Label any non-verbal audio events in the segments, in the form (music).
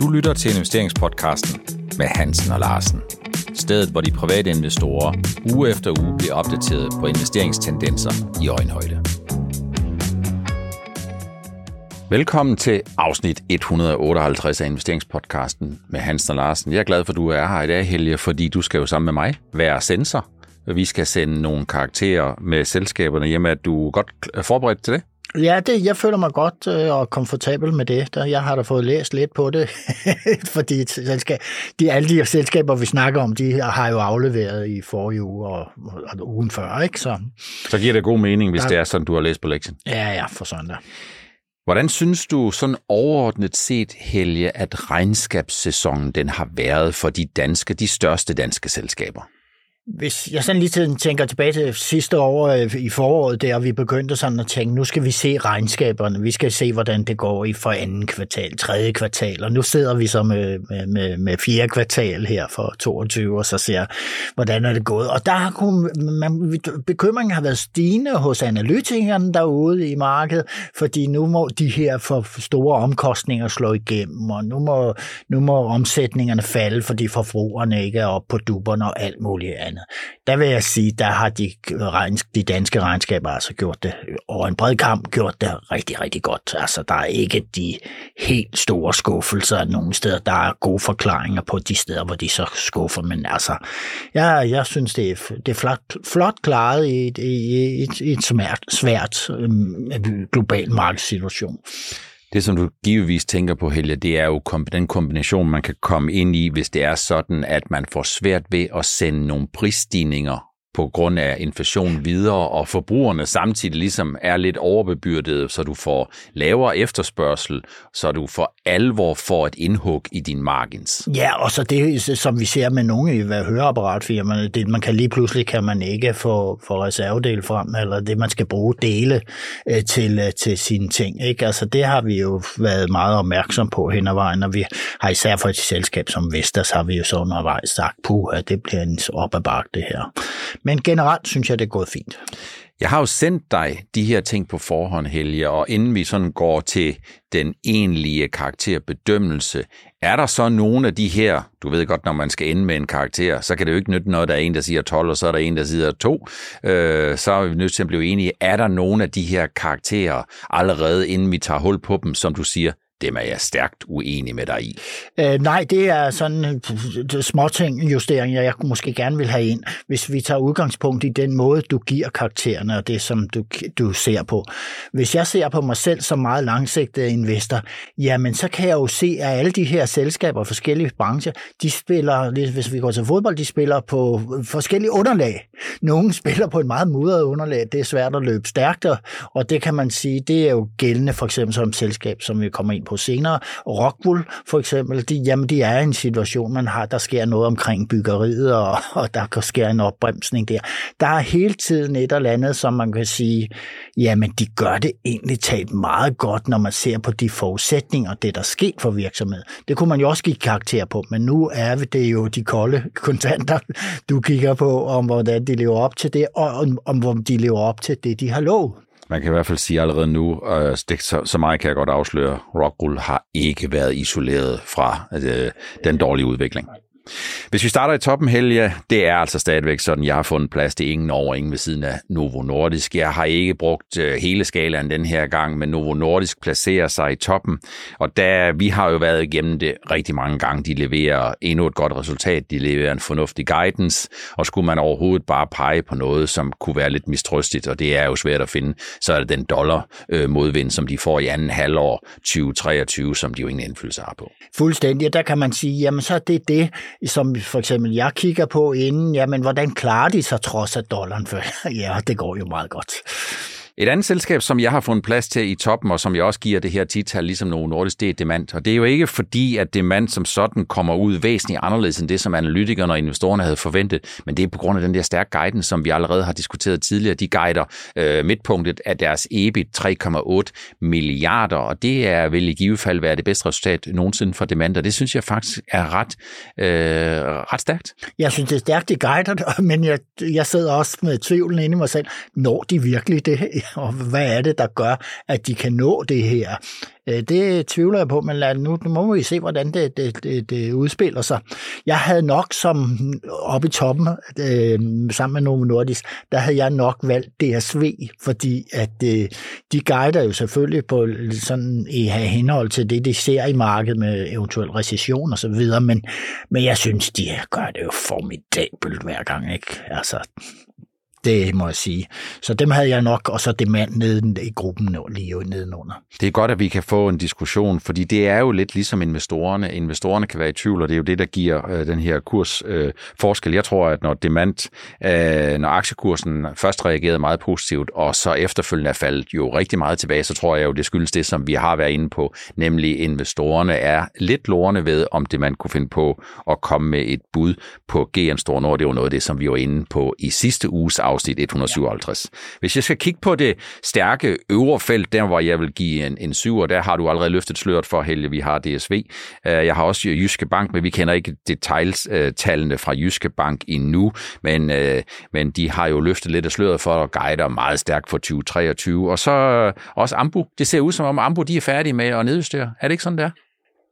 Du lytter til investeringspodcasten med Hansen og Larsen. Stedet, hvor de private investorer uge efter uge bliver opdateret på investeringstendenser i øjenhøjde. Velkommen til afsnit 158 af investeringspodcasten med Hansen og Larsen. Jeg er glad for, at du er her i dag, Helge, fordi du skal jo sammen med mig være sensor. Vi skal sende nogle karakterer med selskaberne hjem. Er du godt forberedt til det? Ja, det, jeg føler mig godt øh, og komfortabel med det. Der, jeg har da fået læst lidt på det, (laughs) fordi selskab, de, alle de selskaber, vi snakker om, de har jo afleveret i forrige uge og, og ugen før. Ikke? Så, Så giver det god mening, hvis der, det er sådan, du har læst på lektien. Ja, ja, for søndag. Hvordan synes du sådan overordnet set, Helge, at regnskabssæsonen den har været for de danske, de største danske selskaber? Hvis jeg sådan lige tænker tilbage til sidste år øh, i foråret, der vi begyndte sådan at tænke, nu skal vi se regnskaberne, vi skal se, hvordan det går i for anden kvartal, tredje kvartal, og nu sidder vi så med, med, med fjerde kvartal her for 22, og så ser, hvordan er det gået. Og der har man, bekymringen har været stigende hos analytikerne derude i markedet, fordi nu må de her for store omkostninger slå igennem, og nu må, nu må omsætningerne falde, fordi forbrugerne ikke er oppe på duberne og alt muligt andet andet. Der vil jeg sige, der har de, de danske regnskaber altså gjort det over en bred kamp, gjort det rigtig, rigtig godt. Altså, der er ikke de helt store skuffelser nogen steder. Der er gode forklaringer på de steder, hvor de så skuffer, men altså, jeg, jeg synes, det er, det er flot, flot klaret i et, i et, i et svært, svært global markedssituation. Det, som du givetvis tænker på, Helge, det er jo den kombination, man kan komme ind i, hvis det er sådan, at man får svært ved at sende nogle prisstigninger på grund af inflation videre, og forbrugerne samtidig ligesom er lidt overbebyrdet, så du får lavere efterspørgsel, så du for alvor får et indhug i din margins. Ja, og så det, som vi ser med nogle i høreapparatfirmaerne, det man kan lige pludselig kan man ikke få, få reservedel frem, eller det man skal bruge dele øh, til, øh, til sine ting. Ikke? Altså det har vi jo været meget opmærksom på hen ad vejen, og vi har især for et selskab som Vestas, har vi jo så undervejs sagt, puh, det bliver en op ad bak, det her. Men generelt synes jeg, det er gået fint. Jeg har jo sendt dig de her ting på forhånd, Helge, og inden vi sådan går til den egentlige karakterbedømmelse, er der så nogle af de her, du ved godt, når man skal ende med en karakter, så kan det jo ikke nytte noget, der er en, der siger 12, og så er der en, der siger 2. Øh, så er vi nødt til at blive enige. Er der nogle af de her karakterer allerede, inden vi tager hul på dem, som du siger, dem er jeg stærkt uenig med dig i. Øh, nej, det er sådan øh, småting justeringer, jeg måske gerne vil have ind, hvis vi tager udgangspunkt i den måde, du giver karaktererne og det, som du, du ser på. Hvis jeg ser på mig selv som meget langsigtet investor, jamen så kan jeg jo se, at alle de her selskaber, forskellige brancher, de spiller, hvis vi går til fodbold, de spiller på øh, forskellige underlag. Nogle (laughs) spiller på et meget mudret underlag, det er svært at løbe stærkt, og det kan man sige, det er jo gældende for eksempel som selskab, som vi kommer ind på senere. Rockwool for eksempel, de, jamen de er i en situation, man har, der sker noget omkring byggeriet, og, og der kan ske en opbremsning der. Der er hele tiden et eller andet, som man kan sige, jamen de gør det egentlig talt meget godt, når man ser på de forudsætninger, det der sker for virksomheden. Det kunne man jo også give karakter på, men nu er det jo de kolde kontanter, du kigger på, om hvordan de lever op til det, og om, om de lever op til det, de har lovet. Man kan i hvert fald sige allerede nu, øh, det, så, så meget kan jeg godt afsløre, Rockwool har ikke været isoleret fra øh, den dårlige udvikling. Hvis vi starter i toppen, Helge, det er altså stadigvæk sådan, jeg har fundet plads til ingen over, ingen ved siden af Novo Nordisk. Jeg har ikke brugt øh, hele skalaen den her gang, men Novo Nordisk placerer sig i toppen. Og da vi har jo været igennem det rigtig mange gange. De leverer endnu et godt resultat. De leverer en fornuftig guidance. Og skulle man overhovedet bare pege på noget, som kunne være lidt mistrøstigt, og det er jo svært at finde, så er det den dollar øh, modvind, som de får i anden halvår 2023, som de jo ingen indflydelse har på. Fuldstændig, der kan man sige, jamen så er det det, som for eksempel jeg kigger på inden, jamen hvordan klarer de sig trods af dollaren? For (laughs) ja, det går jo meget godt. Et andet selskab, som jeg har fundet plads til i toppen, og som jeg også giver det her tital, ligesom nogle nordisk, det er Demand. Og det er jo ikke fordi, at Demant som sådan kommer ud væsentligt anderledes end det, som analytikerne og investorerne havde forventet, men det er på grund af den der stærke guidance, som vi allerede har diskuteret tidligere. De guider øh, midtpunktet af deres EBIT 3,8 milliarder, og det er vel i givet fald være det bedste resultat nogensinde for Demant, og det synes jeg faktisk er ret, øh, ret stærkt. Jeg synes, det er stærkt, de guider (laughs) men jeg, jeg sidder også med tvivlen inde i mig selv. Når de virkelig det? Og hvad er det, der gør, at de kan nå det her. Øh, det tvivler jeg på, men lad, nu, nu må vi se, hvordan det, det, det, det udspiller sig. Jeg havde nok som oppe i toppen, øh, sammen med Novo Nordisk, der havde jeg nok valgt DSV, fordi at øh, de guider jo selvfølgelig på sådan i henhold til det, de ser i markedet med eventuel recession og så videre, men, men jeg synes, de gør det jo formidabelt hver gang, ikke? Altså, det må jeg sige. Så dem havde jeg nok, og så det mand nede i gruppen lige nedenunder. Det er godt, at vi kan få en diskussion, fordi det er jo lidt ligesom investorerne. Investorerne kan være i tvivl, og det er jo det, der giver øh, den her kurs øh, forskel. Jeg tror, at når demand, øh, når aktiekursen først reagerede meget positivt, og så efterfølgende er faldet jo rigtig meget tilbage, så tror jeg jo, det skyldes det, som vi har været inde på, nemlig investorerne er lidt lorne ved, om det man kunne finde på at komme med et bud på GN Store Nord. Det var noget af det, som vi var inde på i sidste uges afsnit 157. Ja. Hvis jeg skal kigge på det stærke øvre felt, der hvor jeg vil give en, en syv, og der har du allerede løftet sløret for, Helge, vi har DSV. Øh, jeg har også Jyske Bank, men vi kender ikke detaljtallene fra Jyske Bank endnu, men, øh, men de har jo løftet lidt af sløret for at guide meget stærkt for 2023. Og så også Ambu. Det ser ud som om Ambu de er færdige med at nedjustere. Er det ikke sådan der?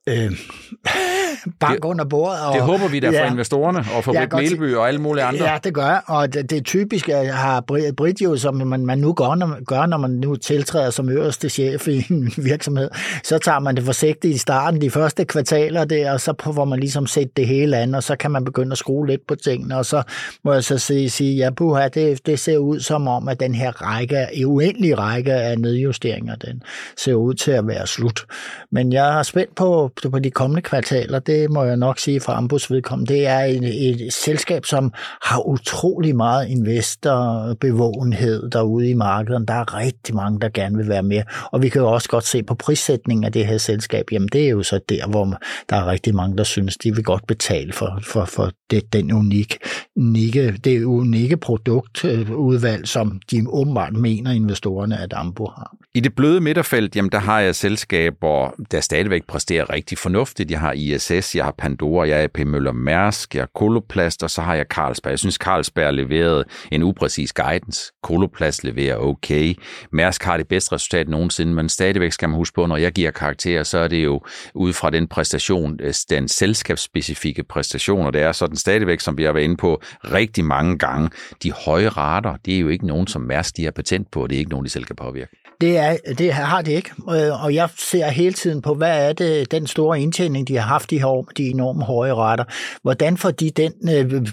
Øh, (laughs) (laughs) bank under bordet. Og, det håber vi da ja, for investorerne og for Britt Melby og alle mulige andre. Ja, det gør og det, det er typisk, at har Britt jo, som man, man nu gør når, gør, når man nu tiltræder som øverste chef i en (laughs) virksomhed, så tager man det forsigtigt i starten, de første kvartaler der, og så får man ligesom set det hele an, og så kan man begynde at skrue lidt på tingene, og så må jeg så sige, sige ja, puha, det, det ser ud som om, at den her række, uendelige række af nedjusteringer, den ser ud til at være slut. Men jeg er spændt på, på de kommende kvartaler, det må jeg nok sige fra Ambus vedkommende, det er et, et selskab, som har utrolig meget investorbevågenhed derude i markedet. Der er rigtig mange, der gerne vil være med. Og vi kan jo også godt se på prissætningen af det her selskab, jamen det er jo så der, hvor der er rigtig mange, der synes, de vil godt betale for, for, for det, den unik, unikke, det unikke produktudvalg, som de åbenbart mener investorerne, at Ambo har. I det bløde midterfelt, jamen der har jeg selskaber, der stadigvæk præsterer rigtig fornuftigt. Jeg har ISS, jeg har Pandora, jeg er AP Møller Mærsk, jeg har Koloplast, og så har jeg Carlsberg. Jeg synes, Carlsberg leverede en upræcis guidance. Koloplast leverer okay. Mærsk har det bedste resultat nogensinde, men stadigvæk skal man huske på, når jeg giver karakterer, så er det jo ud fra den præstation, øh, den selskabsspecifikke præstation, og det er sådan stadigvæk, som vi har været inde på rigtig mange gange. De høje rater, det er jo ikke nogen, som Mærsk de har patent på, det er ikke nogen, de selv kan påvirke. Det, er, det har det ikke, øh, og jeg ser hele tiden på, hvad er det, den store indtjening, de har haft de her år, de enormt høje retter. Hvordan får de den, øh,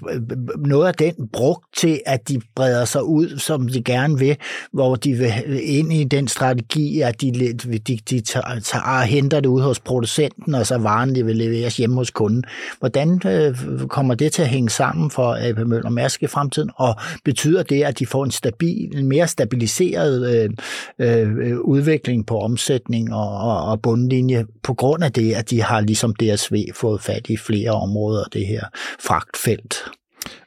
noget af den brugt til, at de breder sig ud, som de gerne vil, hvor de vil ind i den strategi, at de, de, de tager, tager, henter det ud hos producenten, og så varen de vil leveres hjemme hos kunden. Hvordan øh, kommer det til at hænge sammen for øh, AP Møller Mærsk i fremtiden, og betyder det, at de får en stabil, en mere stabiliseret øh, øh, udvikling på omsætning og, og, og bundlinje, på grund af det, at de har ligesom DSV fået fat i flere områder af det her fragtfelt.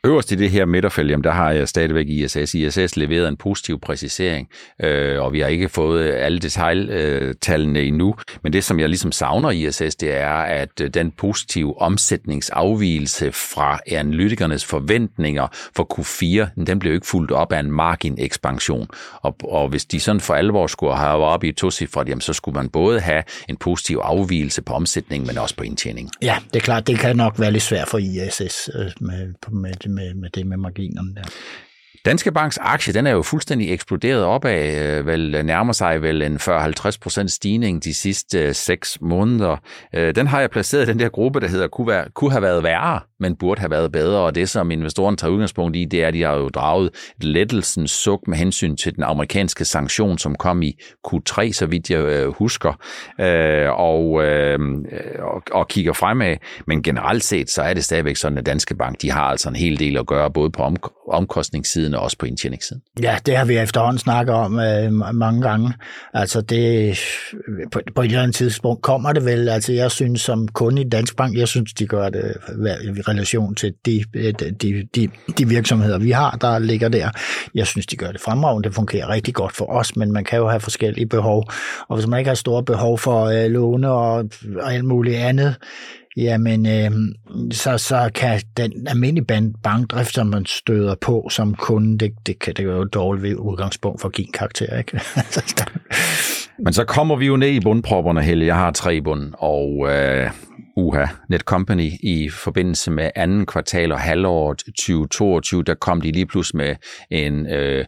Øverst i det her midterfelt, jamen, der har jeg stadigvæk ISS. ISS leveret en positiv præcisering, øh, og vi har ikke fået alle detaljtallene endnu. Men det, som jeg ligesom savner i ISS, det er, at øh, den positive omsætningsafvielse fra analytikernes forventninger for Q4, den blev ikke fuldt op af en margin-ekspansion. Og, og hvis de sådan for alvor skulle have været i to cifre, jamen, så skulle man både have en positiv afvielse på omsætningen, men også på indtjening. Ja, det er klart, det kan nok være lidt svært for ISS øh, med, med med, med det med marginerne der. Danske Banks aktie, den er jo fuldstændig eksploderet opad, øh, vel øh, nærmer sig vel en 40-50% stigning de sidste øh, 6 måneder. Den har jeg placeret i den der gruppe, der hedder kunne, være, kunne have været værre, men burde have været bedre, og det som investoren tager udgangspunkt i, det er, at de har jo draget lettelsens suk med hensyn til den amerikanske sanktion, som kom i Q3, så vidt jeg øh, husker, øh, og, øh, og, og kigger fremad. Men generelt set, så er det stadigvæk sådan, at Danske Bank, de har altså en hel del at gøre, både på omkostningssiden og også på indtjeningssiden. Ja, det har vi efterhånden snakket om øh, mange gange. Altså det, på, på et eller andet tidspunkt kommer det vel, altså jeg synes som kunde i Dansk Bank, jeg synes, de gør det relation til øh, de, de, de, de virksomheder, vi har, der ligger der. Jeg synes, de gør det fremragende. Det fungerer rigtig godt for os, men man kan jo have forskellige behov. Og hvis man ikke har store behov for øh, låne og, og alt muligt andet, jamen øh, så, så kan den almindelige bankdrift, som man støder på som kunde, det, det kan det jo dårligt ved udgangspunkt for at give en karakter. Ikke? (laughs) Altså, men så kommer vi jo ned i bundpropperne, Helle. Jeg har tre bund, og øh, uha, Netcompany i forbindelse med anden kvartal og halvåret 2022, der kom de lige pludselig med en, øh,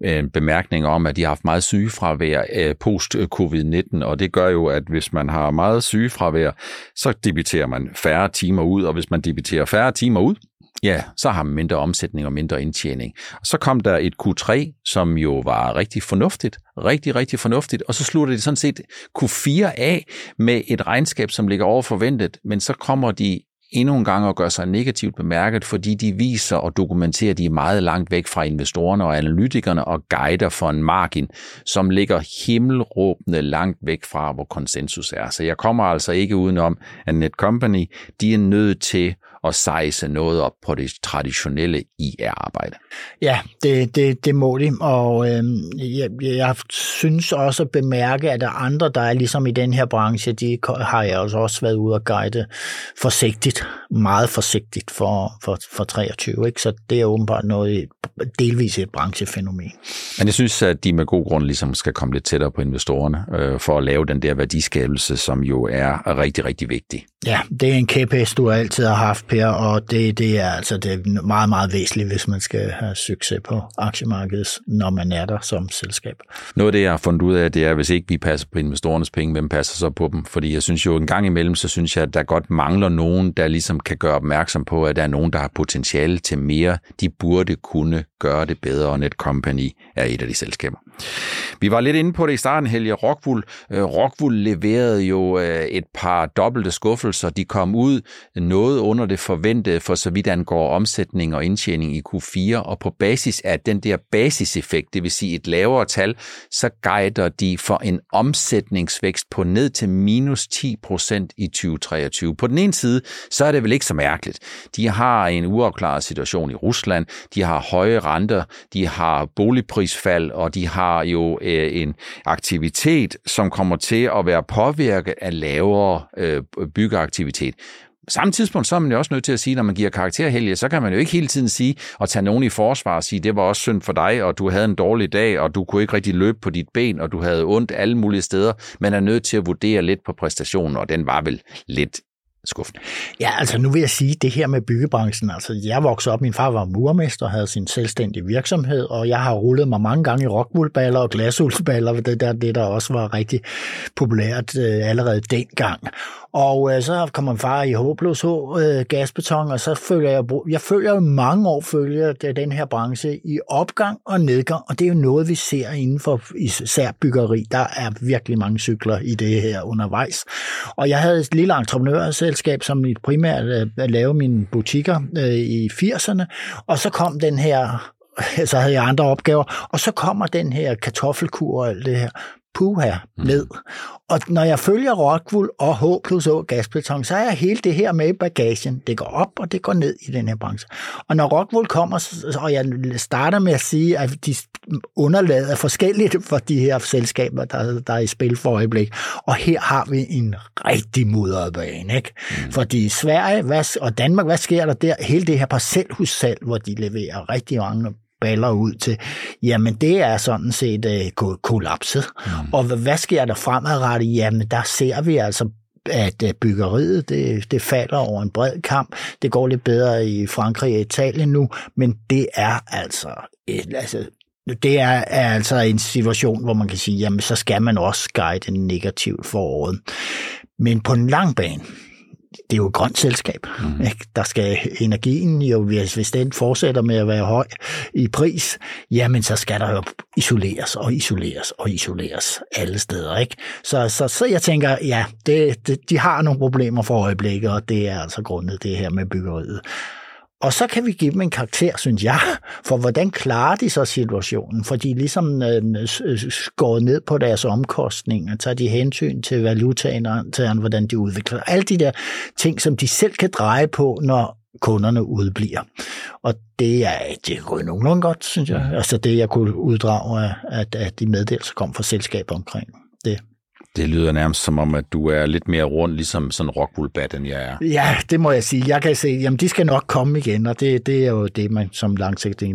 en bemærkning om, at de har haft meget sygefravær øh, post-covid-19, og det gør jo, at hvis man har meget sygefravær, så debiterer man færre timer ud, og hvis man debiterer færre timer ud, Ja, så har man mindre omsætning og mindre indtjening. Og så kom der et Q3, som jo var rigtig fornuftigt, rigtig, rigtig fornuftigt, og så slutter de sådan set Q4 af med et regnskab, som ligger over forventet, men så kommer de endnu en gang og gør sig negativt bemærket, fordi de viser og dokumenterer, at de er meget langt væk fra investorerne og analytikerne og guider for en margin, som ligger himmelråbende langt væk fra, hvor konsensus er. Så jeg kommer altså ikke udenom, at Netcompany, de er nødt til at sejse noget op på det traditionelle IR-arbejde. Ja, det, det, det må de, og øh, jeg, jeg synes også at bemærke, at der er andre, der er ligesom i den her branche, de har jeg altså også været ude og guide forsigtigt, meget forsigtigt for, for, for 23, ikke? så det er åbenbart noget, delvis et branchefænomen. Men jeg synes, at de med god grund ligesom skal komme lidt tættere på investorerne, øh, for at lave den der værdiskabelse, som jo er rigtig, rigtig vigtig. Ja, det er en kæphest, du altid har haft, Per, og det, det er altså det er meget, meget væsentligt, hvis man skal have succes på aktiemarkedet, når man er der som selskab. Noget af det, jeg har fundet ud af, det er, hvis ikke vi passer på investorernes penge, hvem passer så på dem? Fordi jeg synes jo, en gang imellem, så synes jeg, at der godt mangler nogen, der ligesom kan gøre opmærksom på, at der er nogen, der har potentiale til mere. De burde kunne gøre det bedre, og Netcompany er et af de selskaber. Vi var lidt inde på det i starten, Helge Rockwool. Øh, Rockwool leverede jo øh, et par dobbelte skuffelser. De kom ud noget under det forventede, for så vidt angår omsætning og indtjening i Q4, og på basis af den der basiseffekt, det vil sige et lavere tal, så guider de for en omsætningsvækst på ned til minus 10 procent i 2023. På den ene side, så er det vel ikke så mærkeligt. De har en uafklaret situation i Rusland, de har høje renter, de har boligprisfald, og de har jo øh, en aktivitet, som kommer til at være påvirket af lavere øh, byggeaktivitet. Samme tidspunkt, så er man jo også nødt til at sige, når man giver karakterhelge, så kan man jo ikke hele tiden sige og tage nogen i forsvar og sige, det var også synd for dig, og du havde en dårlig dag, og du kunne ikke rigtig løbe på dit ben, og du havde ondt alle mulige steder. Man er nødt til at vurdere lidt på præstationen, og den var vel lidt skuffende. Ja, altså nu vil jeg sige det her med byggebranchen. Altså jeg voksede op, min far var murmester og havde sin selvstændige virksomhed, og jeg har rullet mig mange gange i rockwoolballer og glasulsballer, det der, det der også var rigtig populært øh, allerede dengang. Og øh, så kommer min far i håbløs H øh, gasbeton, og så følger jeg, jeg følger jo mange år følger den her branche i opgang og nedgang, og det er jo noget, vi ser inden for især byggeri. Der er virkelig mange cykler i det her undervejs. Og jeg havde et lille entreprenørselskab, som primært øh, lavede mine butikker øh, i 80'erne, og så kom den her (laughs) så havde jeg andre opgaver, og så kommer den her kartoffelkur og alt det her puha, mm. ned. Og når jeg følger Rockwool og H plus Å gasbeton, så er jeg hele det her med i bagagen. Det går op, og det går ned i den her branche. Og når Rockwool kommer, og jeg starter med at sige, at de underlader forskelligt for de her selskaber, der, der er i spil for øjeblik. Og her har vi en rigtig mudret bane. Ikke? Mm. Fordi Sverige hvad, og Danmark, hvad sker der der? Hele det her parcelhussalg, hvor de leverer rigtig mange baller ud til, jamen det er sådan set uh, kollapset. Mm. Og hvad sker der fremadrettet? Jamen der ser vi altså at øh, byggeriet det, det falder over en bred kamp. Det går lidt bedre i Frankrig og Italien nu, men det er altså, et, altså det er, er altså en situation, hvor man kan sige, jamen så skal man også guide negativt for året. Men på en lang bane, det er jo et grønt selskab. Mm. Ikke? Der skal energien jo, hvis, hvis den fortsætter med at være høj i pris, jamen så skal der jo isoleres og isoleres og isoleres alle steder. Ikke? Så, så, så jeg tænker, ja, det, det, de har nogle problemer for øjeblikket, og det er altså grundet det her med byggeriet. Og så kan vi give dem en karakter, synes jeg, for hvordan klarer de så situationen? For de er ligesom øh, skåret ned på deres omkostninger, tager de hensyn til valutaen, hvordan de udvikler. Alle de der ting, som de selv kan dreje på, når kunderne udbliver. Og det er, det er gået nogenlunde godt, synes jeg. Altså det, jeg kunne uddrage at, at de meddelelser kom fra selskaber omkring det. Det lyder nærmest som om, at du er lidt mere rundt, ligesom sådan rockbullbat, end jeg er. Ja, det må jeg sige. Jeg kan se, jamen de skal nok komme igen, og det, det er jo det, man som langsigtet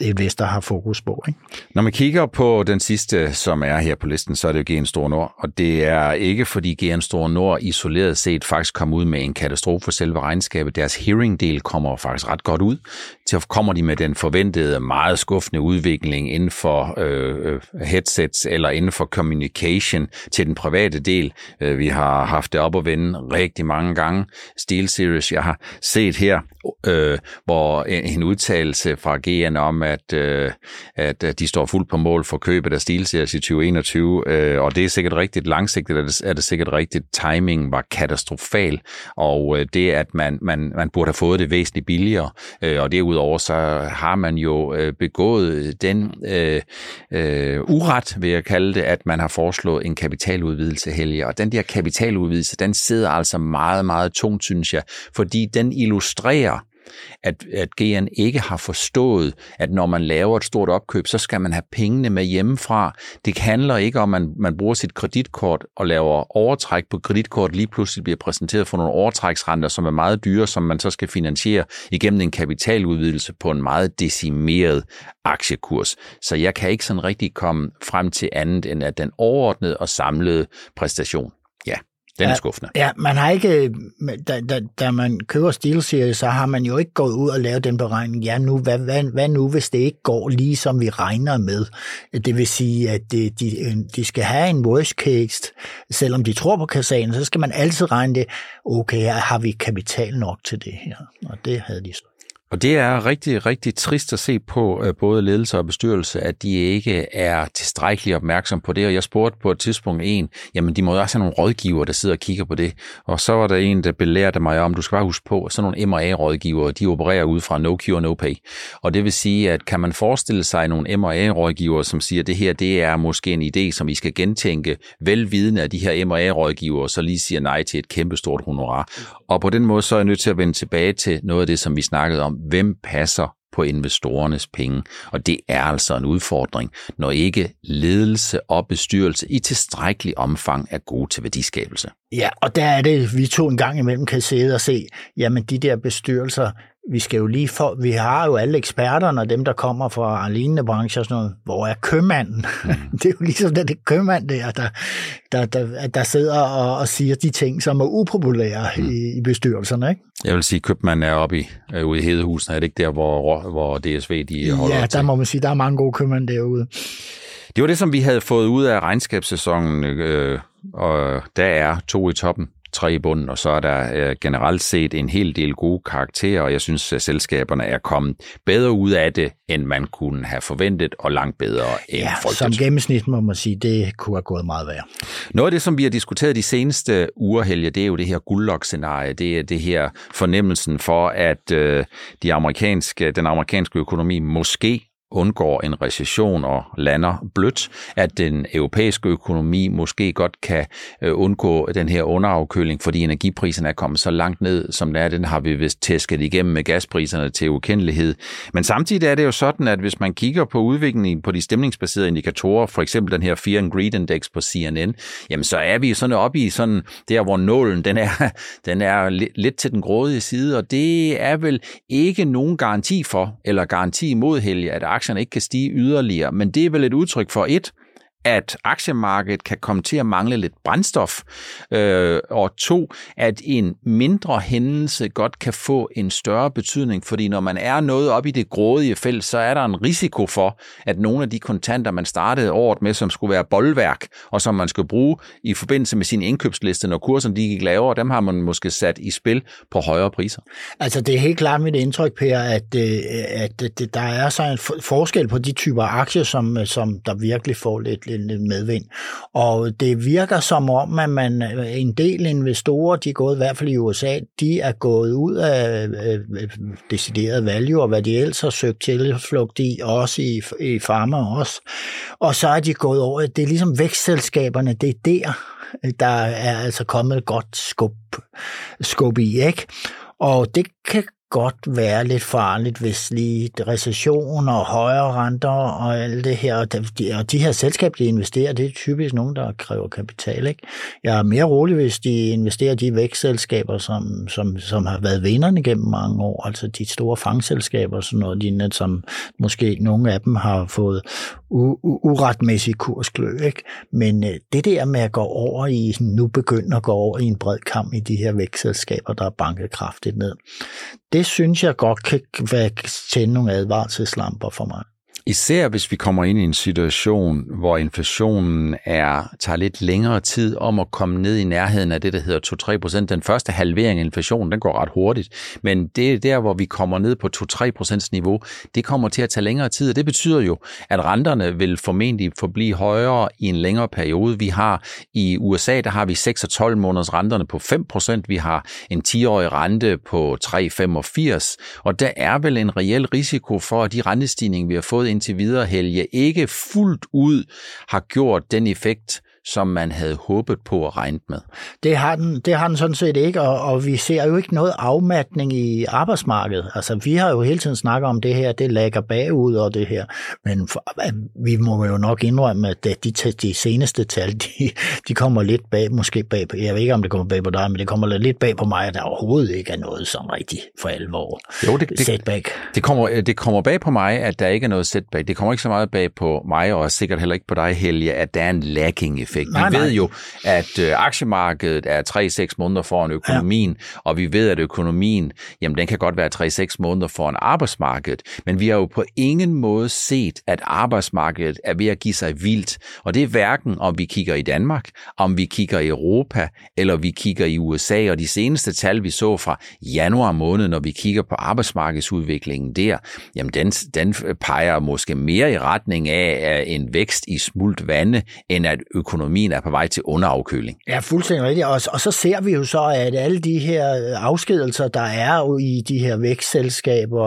investor har fokus på. Ikke? Når man kigger på den sidste, som er her på listen, så er det jo GN Store Nord, og det er ikke fordi GN Store Nord isoleret set faktisk kom ud med en katastrofe for selve regnskabet. Deres hearing-del kommer faktisk ret godt ud. Til kommer de med den forventede meget skuffende udvikling inden for øh, øh headsets eller inden for communication til den private del. Øh, vi har haft det op at vende rigtig mange gange. Steel Series, jeg har set her, øh, hvor en, en udtalelse fra GN om, at, øh, at de står fuldt på mål for købet af Steel Series i 2021, øh, og det er sikkert rigtigt. Langsigtet er det, er det sikkert rigtigt. Timing var katastrofal, og øh, det, at man, man, man burde have fået det væsentligt billigere, øh, og derudover så har man jo øh, begået den øh, øh, uret, vil jeg kalde det, at man har foreslået en kapital kapitaludvidelse, Helge. Og den der kapitaludvidelse, den sidder altså meget, meget tungt, synes jeg, fordi den illustrerer, at, at GN ikke har forstået, at når man laver et stort opkøb, så skal man have pengene med hjemmefra. Det handler ikke om, at man, man bruger sit kreditkort og laver overtræk på kreditkort, lige pludselig bliver præsenteret for nogle overtræksrenter, som er meget dyre, som man så skal finansiere igennem en kapitaludvidelse på en meget decimeret aktiekurs. Så jeg kan ikke sådan rigtig komme frem til andet end at den overordnede og samlede præstation den er ja, skuffende. Ja, man har ikke, da, da, da man køber SteelSeries, så har man jo ikke gået ud og lavet den beregning, ja nu, hvad, hvad, hvad nu, hvis det ikke går lige som vi regner med? Det vil sige, at de, de, de skal have en worst case, selvom de tror på kassanen, så skal man altid regne det, okay, har vi kapital nok til det her? Og det havde de så. Og det er rigtig, rigtig trist at se på øh, både ledelse og bestyrelse, at de ikke er tilstrækkeligt opmærksom på det. Og jeg spurgte på et tidspunkt en, jamen de må også have nogle rådgiver, der sidder og kigger på det. Og så var der en, der belærte mig om, du skal bare huske på, at sådan nogle MRA-rådgivere, de opererer ud fra no cure, no pay. Og det vil sige, at kan man forestille sig nogle MRA-rådgivere, som siger, at det her det er måske en idé, som I skal gentænke, velvidende af de her MRA-rådgivere, så lige siger nej til et kæmpestort honorar. Og på den måde så er jeg nødt til at vende tilbage til noget af det, som vi snakkede om. Hvem passer på investorernes penge. Og det er altså en udfordring, når ikke ledelse og bestyrelse i tilstrækkelig omfang er gode til værdiskabelse. Ja, og der er det, vi to en gang imellem kan sidde og se, jamen de der bestyrelser, vi skal jo lige for, vi har jo alle eksperterne og dem, der kommer fra lignende brancher og sådan noget. Hvor er købmanden? Mm. (laughs) det er jo ligesom den købmand der, der, der, der, der sidder og, og siger de ting, som er upopulære mm. i, i bestyrelserne. Ikke? Jeg vil sige, at købmanden er oppe i, øh, ude i Hedehusen. Er det ikke der, hvor, hvor DSV de holder Ja, der må man sige, der er mange gode købmænd derude. Det var det, som vi havde fået ud af regnskabssæsonen, øh, og der er to i toppen tre i bunden, og så er der øh, generelt set en hel del gode karakterer, og jeg synes, at selskaberne er kommet bedre ud af det, end man kunne have forventet, og langt bedre end ja, frygtet. som gennemsnit må man sige, det kunne have gået meget værre. Noget af det, som vi har diskuteret de seneste uger, Helge, det er jo det her guldlok-scenarie. Det er det her fornemmelsen for, at øh, de amerikanske, den amerikanske økonomi måske undgår en recession og lander blødt, at den europæiske økonomi måske godt kan øh, undgå den her underafkøling, fordi energipriserne er kommet så langt ned, som det er. Den har vi vist tæsket igennem med gaspriserne til ukendelighed. Men samtidig er det jo sådan, at hvis man kigger på udviklingen på de stemningsbaserede indikatorer, for eksempel den her Fear and Greed Index på CNN, jamen så er vi sådan oppe i sådan der, hvor nålen den er, (laughs) den er lidt til den grådige side, og det er vel ikke nogen garanti for, eller garanti imod Helge, at aktierne ikke kan stige yderligere, men det er vel et udtryk for et, at aktiemarkedet kan komme til at mangle lidt brændstof, øh, og to, at en mindre hændelse godt kan få en større betydning, fordi når man er noget op i det grådige felt, så er der en risiko for, at nogle af de kontanter, man startede året med, som skulle være boldværk, og som man skulle bruge i forbindelse med sin indkøbsliste, når kurserne de gik lavere, dem har man måske sat i spil på højere priser. Altså det er helt klart mit indtryk, Per, at, øh, at, at der er så en forskel på de typer aktier, som, øh, som der virkelig får lidt lidt Øh, medvind. Og det virker som om, at man, øh, en del investorer, de er gået i hvert fald i USA, de er gået ud af øh, decideret value, og hvad de ellers har søgt tilflugt i, også i, i farmer også. Og så er de gået over, det er ligesom vækstselskaberne, det er der, der er altså kommet godt skub, skub i, ikke? Og det kan godt være lidt farligt, hvis lige recession og højere renter og alt det her, og de, og de her selskaber, de investerer, det er typisk nogen, der kræver kapital. Ikke? Jeg er mere rolig, hvis de investerer de vækstselskaber, som, som, som har været vinderne gennem mange år, altså de store fangselskaber, og sådan noget lignende, som måske nogle af dem har fået u- uretmæssig kursklø. Ikke? Men øh, det der med at gå over i, nu begynder at gå over i en bred kamp i de her vækstselskaber, der er banket kraftigt ned, det synes jeg godt kan tænde nogle advarselslamper for mig. Især hvis vi kommer ind i en situation, hvor inflationen er, tager lidt længere tid om at komme ned i nærheden af det, der hedder 2-3 procent. Den første halvering af inflationen, den går ret hurtigt. Men det er der, hvor vi kommer ned på 2-3 procents niveau, det kommer til at tage længere tid. Og det betyder jo, at renterne vil formentlig forblive højere i en længere periode. Vi har i USA, der har vi 6 og 12 måneders renterne på 5 procent. Vi har en 10-årig rente på 3,85. Og der er vel en reel risiko for, at de rentestigninger, vi har fået indtil videre, Helge, ikke fuldt ud har gjort den effekt, som man havde håbet på at regne med. Det har den, det har den sådan set ikke, og, og vi ser jo ikke noget afmatning i arbejdsmarkedet. Altså, vi har jo hele tiden snakket om det her, det lægger bagud og det her, men for, vi må jo nok indrømme, at de, de seneste tal, de, de kommer lidt bag, måske bag på, jeg ved ikke, om det kommer bag på dig, men det kommer lidt bag på mig, at der overhovedet ikke er noget sådan rigtigt for alvor. Jo, det, det, setback. Det kommer, det kommer bag på mig, at der ikke er noget setback. Det kommer ikke så meget bag på mig, og sikkert heller ikke på dig, Helge, at der er en lacking effekt. Nej, vi ved nej. jo, at øh, aktiemarkedet er 3-6 måneder foran økonomien, ja. og vi ved, at økonomien, jamen den kan godt være 3-6 måneder foran arbejdsmarkedet, men vi har jo på ingen måde set, at arbejdsmarkedet er ved at give sig vildt. Og det er hverken, om vi kigger i Danmark, om vi kigger i Europa, eller vi kigger i USA, og de seneste tal, vi så fra januar måned, når vi kigger på arbejdsmarkedsudviklingen der, jamen den, den peger måske mere i retning af en vækst i smult vande, end at økonomien økonomien er på vej til underafkøling. Ja, fuldstændig rigtigt. Og, og så ser vi jo så, at alle de her afskedelser, der er jo i de her vækstselskaber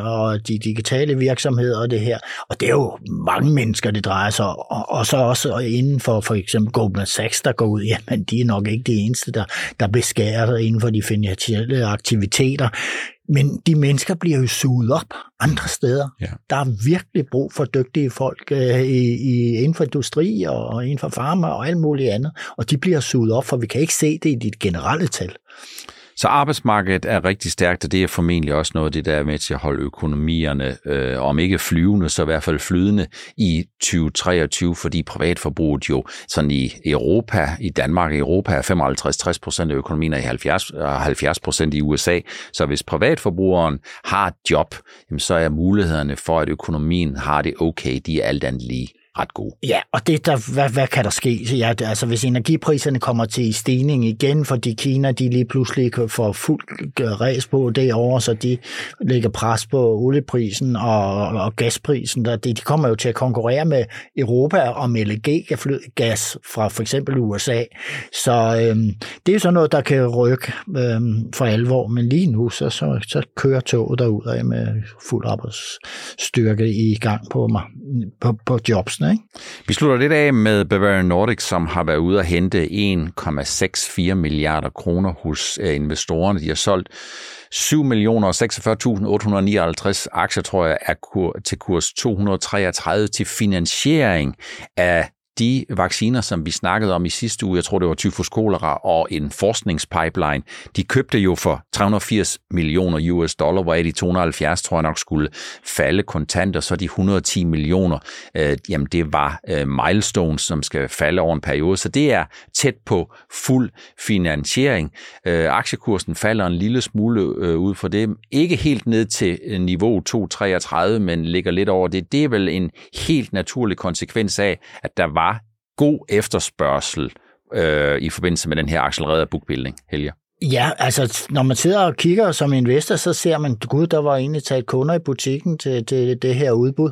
og de digitale virksomheder og det her, og det er jo mange mennesker, det drejer sig om, og, og så også inden for for eksempel Goldman Sachs, der går ud, (laughs) jamen de er nok ikke de eneste, der, der beskærer inden for de finansielle aktiviteter. Men de mennesker bliver jo suget op andre steder. Ja. Der er virkelig brug for dygtige folk øh, i, i, inden for industri og inden for farma og alt muligt andet. Og de bliver suget op, for vi kan ikke se det i dit generelle tal. Så arbejdsmarkedet er rigtig stærkt, og det er formentlig også noget af det, der er med til at holde økonomierne, øh, om ikke flyvende, så i hvert fald flydende i 2023, fordi privatforbruget jo sådan i Europa, i Danmark i Europa er 55-60 procent af økonomien, og 70, 70 procent i USA. Så hvis privatforbrugeren har et job, jamen, så er mulighederne for, at økonomien har det okay, de er alt andet lige ret god. Ja, og det der, hvad, hvad kan der ske? Ja, altså, hvis energipriserne kommer til stigning igen, fordi Kina de lige pludselig får fuld øh, ræs på derovre, så de lægger pres på olieprisen og, og gasprisen. Der, de, de kommer jo til at konkurrere med Europa om LNG-gas fra for eksempel USA. Så øhm, det er sådan noget, der kan rykke øhm, for alvor, men lige nu så, så, så kører toget derud af med fuld arbejdsstyrke i gang på, på, på jobs. Ikke? Vi slutter lidt af med Bavarian Nordic, som har været ude at hente 1,64 milliarder kroner hos øh, investorerne. De har solgt 7.046.859 aktier, tror jeg, er til kurs 233 til finansiering af de vacciner, som vi snakkede om i sidste uge, jeg tror det var tyfus kolera og en forskningspipeline, de købte jo for 380 millioner US dollar, hvoraf de 270 tror jeg nok skulle falde kontant, og så de 110 millioner, øh, jamen det var øh, milestones, som skal falde over en periode, så det er tæt på fuld finansiering. Øh, aktiekursen falder en lille smule øh, ud for det, ikke helt ned til øh, niveau 233, men ligger lidt over det. Det er vel en helt naturlig konsekvens af, at der var god efterspørgsel øh, i forbindelse med den her accelererede bookbuilding, Helge? Ja, altså når man sidder og kigger som investor, så ser man, gud, der var egentlig taget kunder i butikken til, til det her udbud.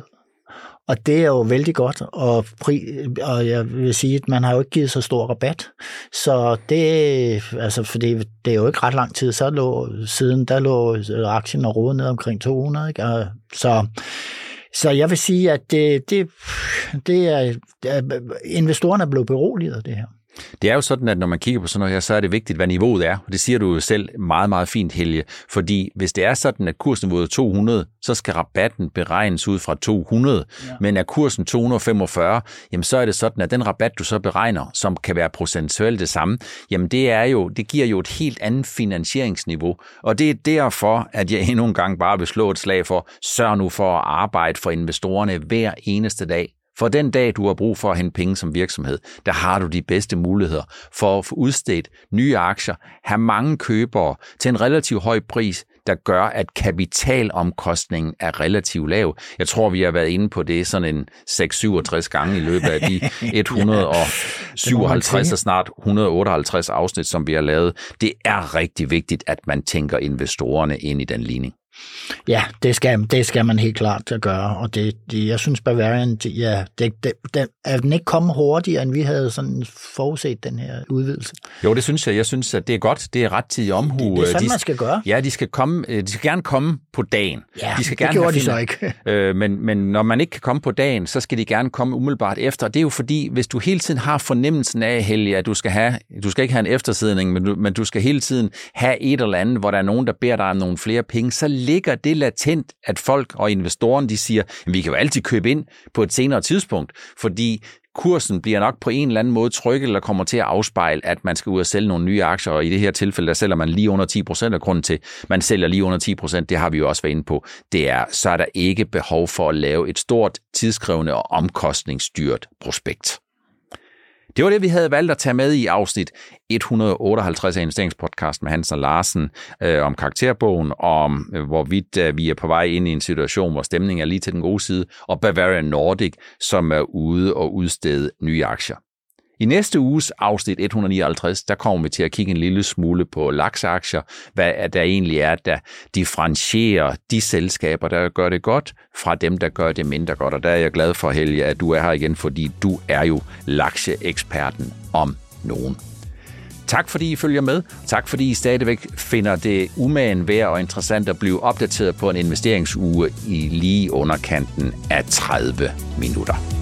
Og det er jo vældig godt, og, pri, og jeg vil sige, at man har jo ikke givet så stor rabat. Så det, altså fordi det, er jo ikke ret lang tid, så lå, siden der lå aktien og rodet ned omkring 200. Ikke? Så så jeg vil sige, at det, det, det er, investorerne er blevet beroliget af det her. Det er jo sådan, at når man kigger på sådan noget her, så er det vigtigt, hvad niveauet er. Og det siger du jo selv meget, meget fint, Helge. Fordi hvis det er sådan, at kursniveauet er 200, så skal rabatten beregnes ud fra 200. Ja. Men er kursen 245, jamen så er det sådan, at den rabat, du så beregner, som kan være procentuelt det samme, jamen det, er jo, det giver jo et helt andet finansieringsniveau. Og det er derfor, at jeg endnu en gang bare vil slå et slag for, sørg nu for at arbejde for investorerne hver eneste dag. For den dag, du har brug for at hente penge som virksomhed, der har du de bedste muligheder for at få udstedt nye aktier, have mange købere til en relativt høj pris, der gør, at kapitalomkostningen er relativt lav. Jeg tror, vi har været inde på det sådan en 6-67 gange i løbet af de (laughs) 157 og snart 158 afsnit, som vi har lavet. Det er rigtig vigtigt, at man tænker investorerne ind i den ligning. Ja, det skal, det skal man helt klart gøre, og det, det jeg synes Bavarian, ja, det, det, den, er den ikke kommet hurtigere, end vi havde sådan forudset den her udvidelse? Jo, det synes jeg. Jeg synes, at det er godt. Det er ret til omhu. Det, det er sådan, de, man skal gøre. Ja, de skal, komme, øh, de skal gerne komme på dagen. Ja, de skal det gerne gjorde de så ikke. (laughs) øh, men, men når man ikke kan komme på dagen, så skal de gerne komme umiddelbart efter. Det er jo fordi, hvis du hele tiden har fornemmelsen af, Helge, at du skal, have, du skal ikke have en eftersidning, men du, men du skal hele tiden have et eller andet, hvor der er nogen, der beder dig om nogle flere penge, så ligger det latent, at folk og investorerne de siger, at vi kan jo altid købe ind på et senere tidspunkt, fordi kursen bliver nok på en eller anden måde trykket, eller kommer til at afspejle, at man skal ud og sælge nogle nye aktier, og i det her tilfælde, der sælger man lige under 10 procent, af grunden til, man sælger lige under 10 procent, det har vi jo også været inde på, det er, så er der ikke behov for at lave et stort, tidskrævende og omkostningsdyrt prospekt. Det var det, vi havde valgt at tage med i afsnit 158 af investeringspodcast med Hansen og Larsen øh, om karakterbogen, om øh, hvorvidt øh, vi er på vej ind i en situation, hvor stemningen er lige til den gode side, og Bavarian Nordic, som er ude og udstede nye aktier. I næste uges afsnit 159, der kommer vi til at kigge en lille smule på laksaktier, hvad der egentlig er, der differentierer de selskaber, der gør det godt, fra dem, der gør det mindre godt. Og der er jeg glad for, Helge, at du er her igen, fordi du er jo lakseeksperten om nogen. Tak fordi I følger med. Tak fordi I stadigvæk finder det umagen værd og interessant at blive opdateret på en investeringsuge i lige underkanten af 30 minutter.